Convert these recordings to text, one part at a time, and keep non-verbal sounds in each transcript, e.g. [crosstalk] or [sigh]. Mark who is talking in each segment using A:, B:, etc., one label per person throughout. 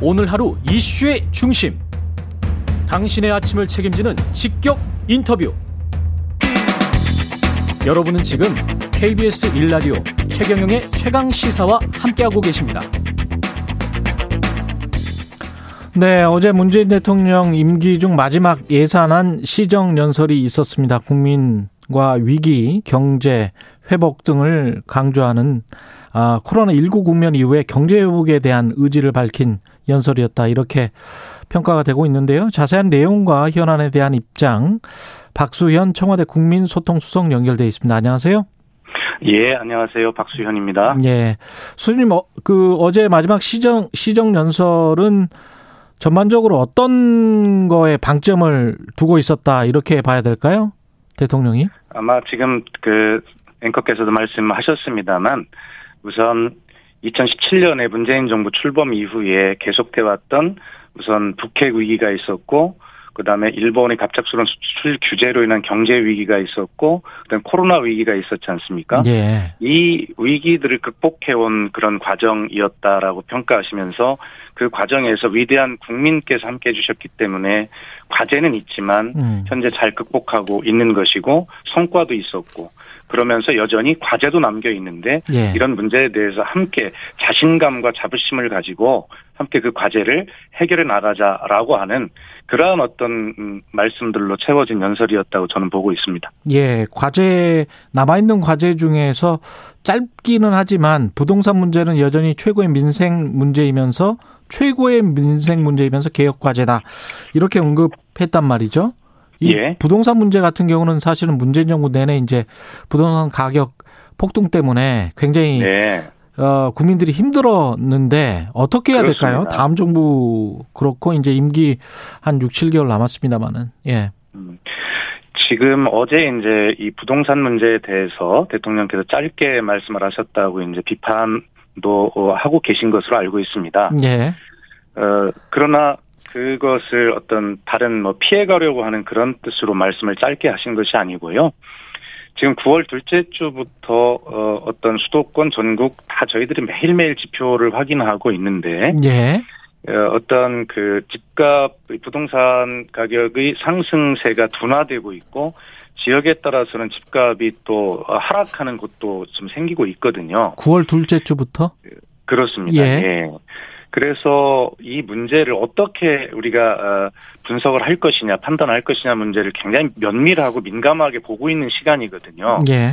A: 오늘 하루 이슈의 중심. 당신의 아침을 책임지는 직격 인터뷰. 여러분은 지금 KBS 1라디오 최경영의 최강 시사와 함께하고 계십니다.
B: 네, 어제 문재인 대통령 임기 중 마지막 예산안 시정 연설이 있었습니다. 국민과 위기, 경제, 회복 등을 강조하는 아, 코로나19 국면 이후에 경제 회복에 대한 의지를 밝힌 연설이었다. 이렇게 평가가 되고 있는데요. 자세한 내용과 현안에 대한 입장 박수현 청와대 국민소통수석 연결돼 있습니다. 안녕하세요.
C: 예, 안녕하세요. 박수현입니다.
B: 예. 수님, 어, 그 어제 마지막 시정 시정 연설은 전반적으로 어떤 거에 방점을 두고 있었다 이렇게 봐야 될까요? 대통령이?
C: 아마 지금 그 앵커께서도 말씀하셨습니다만 우선 2017년에 문재인 정부 출범 이후에 계속돼 왔던 우선 북핵 위기가 있었고 그다음에 일본의 갑작스러운 수출 규제로 인한 경제 위기가 있었고 그다음 코로나 위기가 있었지 않습니까?
B: 예.
C: 이 위기들을 극복해 온 그런 과정이었다라고 평가하시면서 그 과정에서 위대한 국민께서 함께 해 주셨기 때문에 과제는 있지만
B: 음.
C: 현재 잘 극복하고 있는 것이고 성과도 있었고 그러면서 여전히 과제도 남겨 있는데
B: 예.
C: 이런 문제에 대해서 함께 자신감과 자부심을 가지고 함께 그 과제를 해결해 나가자라고 하는 그러한 어떤 음, 말씀들로 채워진 연설이었다고 저는 보고 있습니다.
B: 예, 과제 남아 있는 과제 중에서 짧기는 하지만 부동산 문제는 여전히 최고의 민생 문제이면서 최고의 민생 문제이면서 개혁 과제다. 이렇게 언급했단 말이죠. 이
C: 예.
B: 부동산 문제 같은 경우는 사실은 문재인 정부 내내 이제 부동산 가격 폭등 때문에 굉장히
C: 네.
B: 어, 국민들이 힘들었는데 어떻게 해야 될까요?
C: 그렇습니다.
B: 다음 정부 그렇고 이제 임기 한 6, 7개월 남았습니다만은. 예.
C: 음, 지금 어제 이제 이 부동산 문제에 대해서 대통령께서 짧게 말씀을 하셨다고 이제 비판도 어, 하고 계신 것으로 알고 있습니다.
B: 예.
C: 어, 그러나 그것을 어떤 다른 뭐 피해가려고 하는 그런 뜻으로 말씀을 짧게 하신 것이 아니고요. 지금 9월 둘째 주부터 어, 어떤 수도권 전국 다 저희들이 매일매일 지표를 확인하고 있는데
B: 예.
C: 어, 어떤 그 집값 부동산 가격의 상승세가 둔화되고 있고 지역에 따라서는 집값이 또 하락하는 곳도 좀 생기고 있거든요.
B: 9월 둘째 주부터
C: 그렇습니다.
B: 예.
C: 예. 그래서 이 문제를 어떻게 우리가 어, 분석을 할 것이냐, 판단할 것이냐 문제를 굉장히 면밀하고 민감하게 보고 있는 시간이거든요.
B: 예.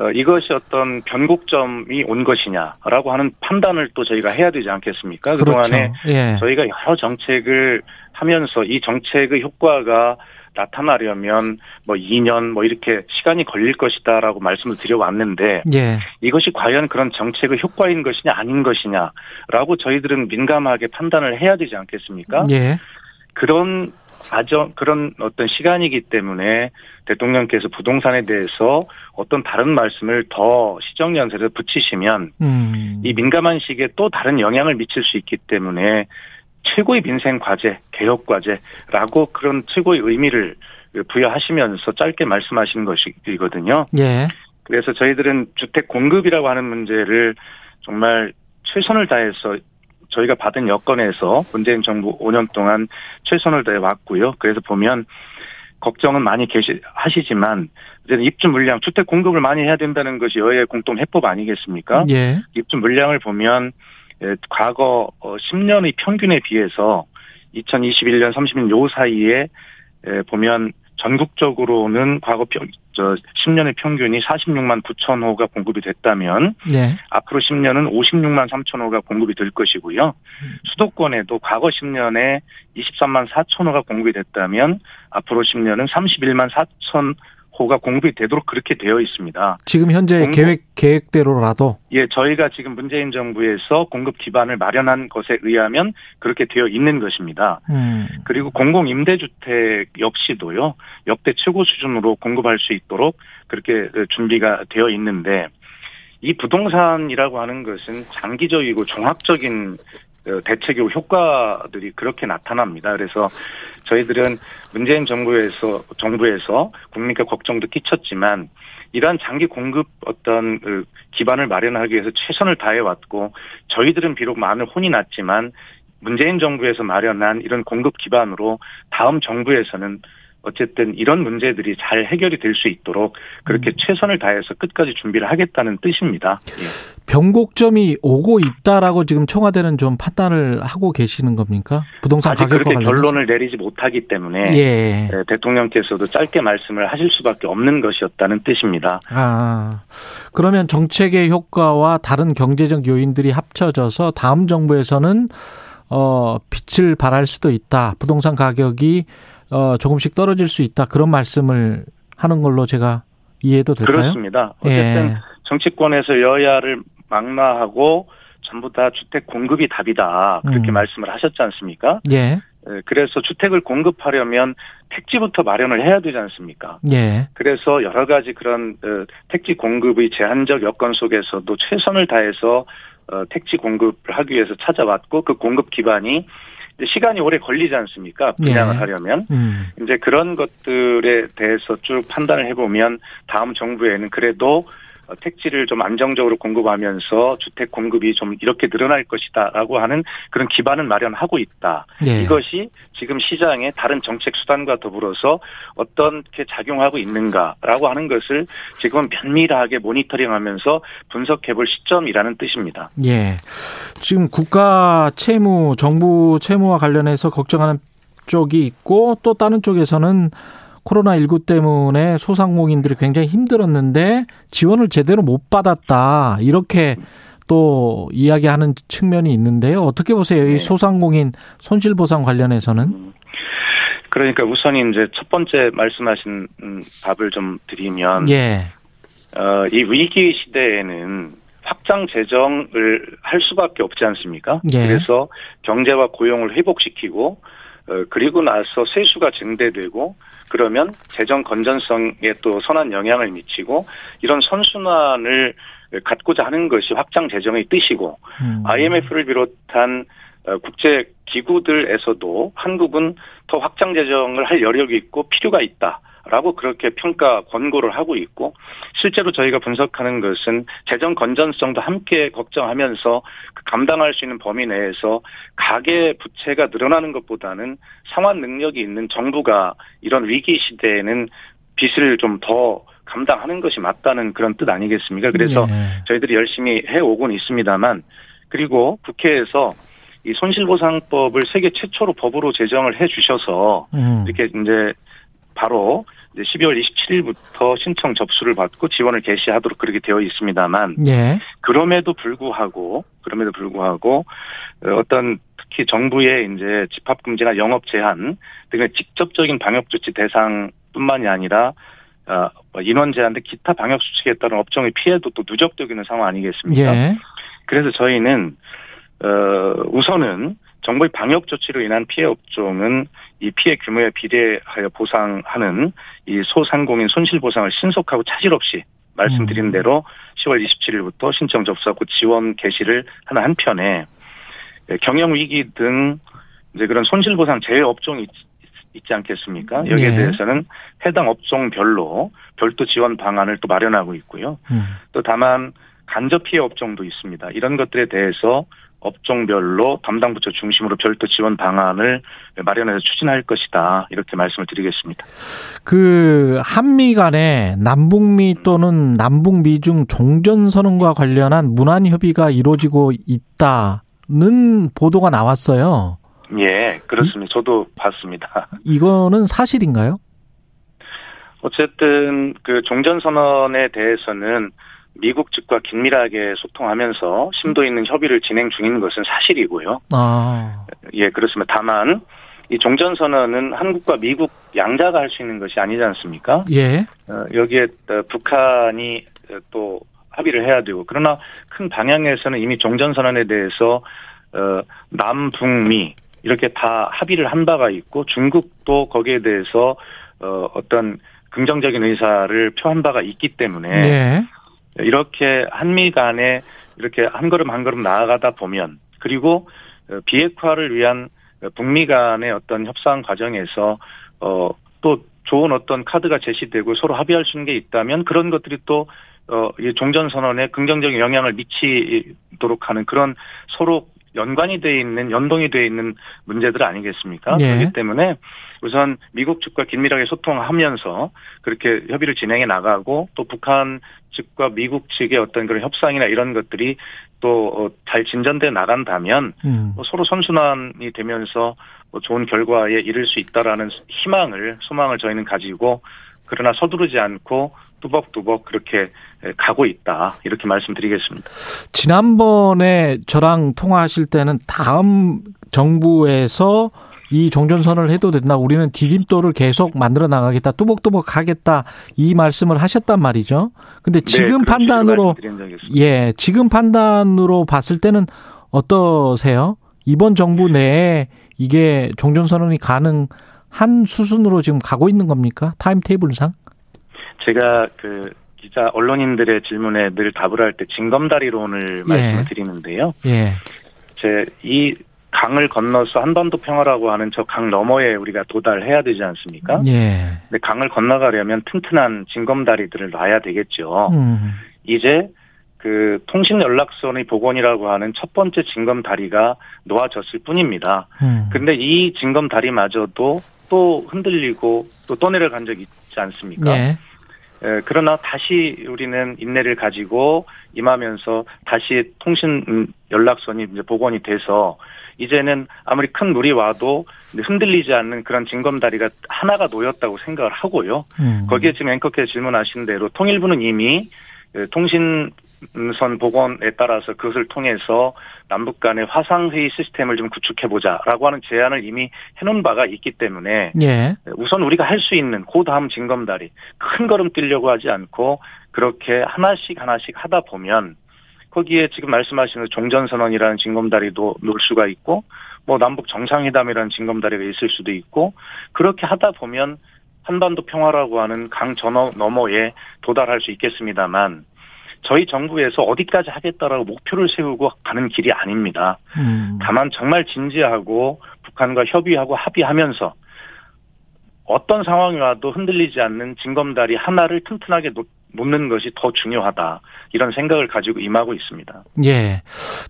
C: 어, 이것이 어떤 변곡점이 온 것이냐라고 하는 판단을 또 저희가 해야 되지 않겠습니까?
B: 그렇죠.
C: 그동안에
B: 예.
C: 저희가 여러 정책을 하면서 이 정책의 효과가 나타나려면 뭐 2년 뭐 이렇게 시간이 걸릴 것이다라고 말씀을 드려왔는데
B: 예.
C: 이것이 과연 그런 정책의 효과인 것이냐 아닌 것이냐라고 저희들은 민감하게 판단을 해야 되지 않겠습니까?
B: 예.
C: 그런 과정 그런 어떤 시간이기 때문에 대통령께서 부동산에 대해서 어떤 다른 말씀을 더 시정 연설에 붙이시면
B: 음.
C: 이 민감한 시기에 또 다른 영향을 미칠 수 있기 때문에 최고의 민생 과제, 개혁 과제라고 그런 최고의 의미를 부여하시면서 짧게 말씀하신 것이거든요.
B: 예.
C: 그래서 저희들은 주택 공급이라고 하는 문제를 정말 최선을 다해서 저희가 받은 여건에서 문재인 정부 5년 동안 최선을 다해 왔고요. 그래서 보면 걱정은 많이 계시 하시지만 이제 입주 물량, 주택 공급을 많이 해야 된다는 것이 여야의 공통 해법 아니겠습니까?
B: 예.
C: 입주 물량을 보면 예, 과거 10년의 평균에 비해서 2021년 30년 요 사이에 예, 보면 전국적으로는 과거 평, 저 10년의 평균이 46만 9천 호가 공급이 됐다면
B: 예.
C: 앞으로 10년은 56만 3천 호가 공급이 될 것이고요. 수도권에도 과거 10년에 23만 4천 호가 공급이 됐다면 앞으로 10년은 31만 4천 호가 공급이 되도록 그렇게 되어 있습니다.
B: 지금 현재
C: 공급-
B: 계획 계획대로라도
C: 예, 저희가 지금 문재인 정부에서 공급 기반을 마련한 것에 의하면 그렇게 되어 있는 것입니다.
B: 음.
C: 그리고 공공 임대주택 역시도요. 역대 최고 수준으로 공급할 수 있도록 그렇게 준비가 되어 있는데 이 부동산이라고 하는 것은 장기적이고 종합적인 어, 대책이고 효과들이 그렇게 나타납니다. 그래서 저희들은 문재인 정부에서 정부에서 국민께 걱정도 끼쳤지만 이러한 장기 공급 어떤 그 기반을 마련하기 위해서 최선을 다해 왔고 저희들은 비록 많은 혼이 났지만 문재인 정부에서 마련한 이런 공급 기반으로 다음 정부에서는 어쨌든 이런 문제들이 잘 해결이 될 수 있도록 그렇게 음. 최선을 다해서 끝까지 준비를 하겠다는 뜻입니다.
B: 예. 변곡점이 오고 있다라고 지금 청와대는 좀 판단을 하고 계시는 겁니까? 부동산
C: 아직
B: 가격과
C: 그렇게 결론을 내리지 못하기 때문에 예. 네, 대통령께서도 짧게 말씀을 하실 수밖에 없는 것이었다는 뜻입니다.
B: 아 그러면 정책의 효과와 다른 경제적 요인들이 합쳐져서 다음 정부에서는 어 빛을 발할 수도 있다. 부동산 가격이 어, 조금씩 떨어질 수 있다 그런 말씀을 하는 걸로 제가 이해도 될까요?
C: 그렇습니다. 어쨌든 예. 정치권에서 여야를 망라하고 전부 다 주택 공급이 답이다 그렇게 음. 말씀을 하셨지 않습니까?
B: 예.
C: 예. 그래서 주택을 공급하려면 택지부터 마련을 해야 되지 않습니까?
B: 예.
C: 그래서 여러 가지 그런 어, 택지 공급의 제한적 여건 속에서도 최선을 다해서 어, 택지 공급을 하기 위해서 찾아왔고 그 공급 기반이 시간이 오래 걸리지 않습니까? 분양을 예. 하려면. 음. 이제 그런 것들에 대해서 쭉 판단을 해보면 다음 정부에는 그래도 어, 택지를 좀 안정적으로 공급하면서 주택 공급이 좀 이렇게 늘어날 것이다라고 하는 그런 기반을 마련하고 있다. 네. 이것이 지금 시장의 다른 정책 수단과 더불어서 어떻게 작용하고 있는가라고 하는 것을 지금 면밀하게 모니터링하면서 분석해볼 시점이라는 뜻입니다.
B: 예. 지금 국가 채무, 정부 채무와 관련해서 걱정하는 쪽이 있고 또 다른 쪽에서는 코로나19 때문에 소상공인들이 굉장히 힘들었는데 지원을 제대로 못 받았다. 이렇게 또 이야기하는 측면이 있는데요. 어떻게 보세요? 이 네. 소상공인 손실보상 관련해서는? 음.
C: 그러니까 우선 이제 첫 번째 말씀하신 답을 좀 드리면, 예. 어, 이 위기 시대에는 확장 재정을 할 수밖에 없지 않습니까? 예. 그래서 경제와 고용을 회복시키고, 어, 그리고 나서 세수가 증대되고, 그러면 재정 건전성에 또 선한 영향을 미치고 이런 선순환을 갖고자 하는 것이 확장 재정의 뜻이고 음. IMF를 비롯한 어, 국제 기구들에서도 한국은 더 확장 재정을 할 여력이 있고 필요가 있다. 라고 그렇게 평가 권고를 하고 있고 실제로 저희가 분석하는 것은 재정 건전성도 함께 걱정하면서 그 감당할 수 있는 범위 내에서 가계 부채가 늘어나는 것보다는 상환 능력이 있는 정부가 이런 위기 시대에는 빚을 좀더 감당하는 것이 맞다는 그런 뜻 아니겠습니까? 그래서 네. 저희들이 열심히 해오곤 있습니다만 그리고 국회에서 이 손실보상법을 세계 최초로 법으로 제정을 해 주셔서 음. 이렇게 이제 바로 이제 12월 27일부터 신청 접수를 받고 지원을 개시하도록 그렇게 되어 있습니다만 예. 그럼에도 불구하고 그럼에도 불구하고 어떤 특히 정부의 이제 집합 금지나 영업 제한 등의 직접적인 방역 조치 대상뿐만이 아니라 어, 인원 제한 등 기타 방역 수칙에 따른 업종의 피해도 또 누적되고 있는 상황 아니겠습니까? 예. 그래서 저희는 어 우선은 정부의 방역 조치로 인한 피해 업종은 이 피해 규모에 비례하여 보상하는 이 소상공인 손실 보상을 신속하고 차질 없이 말씀드린 음. 대로 10월 27일부터 신청 접수하고 지원 개시를 하는 한편에 경영 위기 등 이제 그런 손실 보상 제외 업종이 있지 않겠습니까? 여기에 네. 대해서는 해당 업종별로 별도 지원 방안을 또 마련하고 있고요. 음. 또 다만 간접 피해 업종도 있습니다. 이런 것들에 대해서 업종별로 담당 부처 중심으로 별도 지원 방안을 마련해서 추진할 것이다. 이렇게 말씀을 드리겠습니다.
B: 그 한미 간에 남북미 또는 남북미 중 종전 선언과 관련한 문안 협의가 이루어지고 있다는 보도가 나왔어요.
C: 예, 그렇습니다. 이, 저도 봤습니다.
B: 이거는 사실인가요?
C: 어쨌든 그 종전 선언에 대해서는 미국 측과 긴밀하게 소통하면서 심도 있는 협의를 진행 중인 것은 사실이고요. 아. 예, 그렇습니다. 다만 이 종전 선언은 한국과 미국 양자가 할 수 있는 것이 아니지 않습니까?
B: 예.
C: 어, 여기에 어, 북한이 어, 또 합의를 해야 되고 그러나 큰 방향에서는 이미 종전 선언에 대해서 어, 남북미 이렇게 다 합의를 한 바가 있고 중국도 거기에 대해서 어, 어떤 긍정적인 의사를 표한 바가 있기 때문에 네. 이렇게 한미 간에 이렇게 한 걸음 한 걸음 나아가다 보면 그리고 어, 비핵화를 위한 북미 간의 어떤 협상 과정에서 어 또 좋은 어떤 카드가 제시되고 서로 합의할 수 있는 게 있다면 그런 것들이 또 어, 이 종전선언에 긍정적인 영향을 미치도록 하는 그런 서로 연관이 돼 있는 연동이 돼 있는 문제들 아니겠습니까?
B: 예.
C: 그렇기 때문에 우선 미국 측과 긴밀하게 소통하면서 그렇게 협의를 진행해 나가고 또 북한 측과 미국 측의 어떤 그런 협상이나 이런 것들이 또 잘 진전돼 나간다면
B: 음.
C: 뭐 서로 선순환이 되면서 뭐 좋은 결과에 이를 수 있다라는 희망을 소망을 저희는 가지고 그러나 서두르지 않고 뚜벅뚜벅 그렇게 가고 있다 이렇게 말씀드리겠습니다.
B: 지난번에 저랑 통화하실 때는 다음 정부에서 이 종전선언을 해도 된다. 우리는 디딤돌을 계속 만들어 나가겠다. 뚜벅뚜벅 하겠다. 이 말씀을 하셨단 말이죠. 근데 지금
C: 네, 그런 식으로
B: 판단으로. 예, 지금 판단으로 봤을 때는 어떠세요? 이번 정부 내에 이게 종전선언이 가능한 수순으로 지금 가고 있는 겁니까? 타임테이블상?
C: 제가 그 기자 언론인들의 질문에 늘 답을 할때 징검다리론을 말씀을 드리는데요.
B: 예.
C: 제이 강을 건너서 한반도 평화라고 하는 저 강 너머에 우리가 도달해야 되지 않습니까?
B: 예.
C: 근데 강을 건너가려면 튼튼한 징검다리들을 놔야 되겠죠.
B: 음.
C: 이제 그 통신 연락선의 복원이라고 하는 첫 번째 징검다리가 놓아졌을 뿐입니다.
B: 음.
C: 근데 이 징검다리마저도 또 흔들리고 또 떠내려간 적이 있지 않습니까?
B: 예.
C: 에, 그러나 다시 우리는 인내를 가지고 임하면서 다시 통신 음, 연락선이 이제 복원이 돼서 이제는 아무리 큰 물이 와도 흔들리지 않는 그런 징검다리가 하나가 놓였다고 생각을 하고요.
B: 음.
C: 거기에 지금 앵커께서 질문하신 대로 통일부는 이미 에, 통신 선 복원에 따라서 그것을 통해서 남북 간의 화상회의 시스템을 좀 구축해보자라고 하는 제안을 이미 해놓은 바가 있기 때문에
B: 예.
C: 우선 우리가 할 수 있는 그 다음 징검다리 큰 걸음 뛰려고 하지 않고 그렇게 하나씩 하나씩 하다 보면 거기에 지금 말씀하시는 종전선언이라는 징검다리도 놓을 수가 있고 뭐 남북 정상회담이라는 징검다리가 있을 수도 있고 그렇게 하다 보면 한반도 평화라고 하는 강 전어 너머에 도달할 수 있겠습니다만 저희 정부에서 어디까지 하겠다라고 목표를 세우고 가는 길이 아닙니다.
B: 음.
C: 다만 정말 진지하고 북한과 협의하고 합의하면서 어떤 상황이 와도 흔들리지 않는 징검다리 하나를 튼튼하게 놓- 놓는 것이 더 중요하다. 이런 생각을 가지고 임하고 있습니다.
B: 예.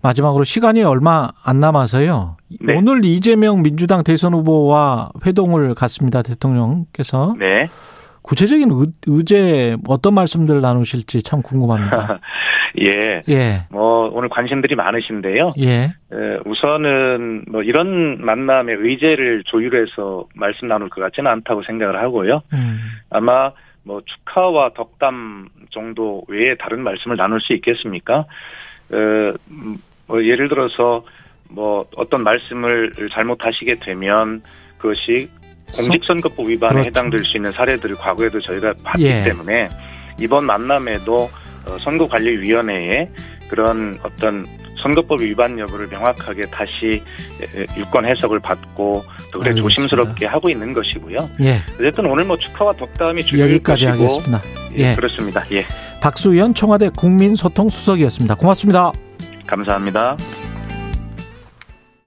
B: 마지막으로 시간이 얼마 안 남아서요.
C: 네.
B: 오늘 이재명 민주당 대선 후보와 회동을 갖습니다. 대통령께서.
C: 네.
B: 구체적인 의, 의제 어떤 말씀들 나누실지 참 궁금합니다. [laughs]
C: 예.
B: 예.
C: 뭐 오늘 관심들이 많으신데요.
B: 예.
C: 에, 우선은 뭐 이런 만남의 의제를 조율해서 말씀 나눌 것 같지는 않다고 생각을 하고요.
B: 음.
C: 아마 뭐 축하와 덕담 정도 외에 다른 말씀을 나눌 수 있겠습니까? 어, 뭐 예를 들어서 뭐 어떤 말씀을 잘못하시게 되면 그것이 공직선거법 위반에
B: 그렇죠.
C: 해당될 수 있는 사례들을 과거에도 저희가 봤기
B: 예.
C: 때문에 이번 만남에도 어, 선거관리위원회에 그런 어떤 선거법 위반 여부를 명확하게 다시 유권 해석을 받고 또 그래
B: 알겠습니다.
C: 조심스럽게 하고 있는 것이고요.
B: 예.
C: 어쨌든 오늘 뭐 축하와 덕담이 중요할
B: 여기까지
C: 것이고
B: 하겠습니다.
C: 예,
B: 예.
C: 그렇습니다. 예,
B: 박수현 청와대 국민소통수석이었습니다. 고맙습니다.
C: 감사합니다.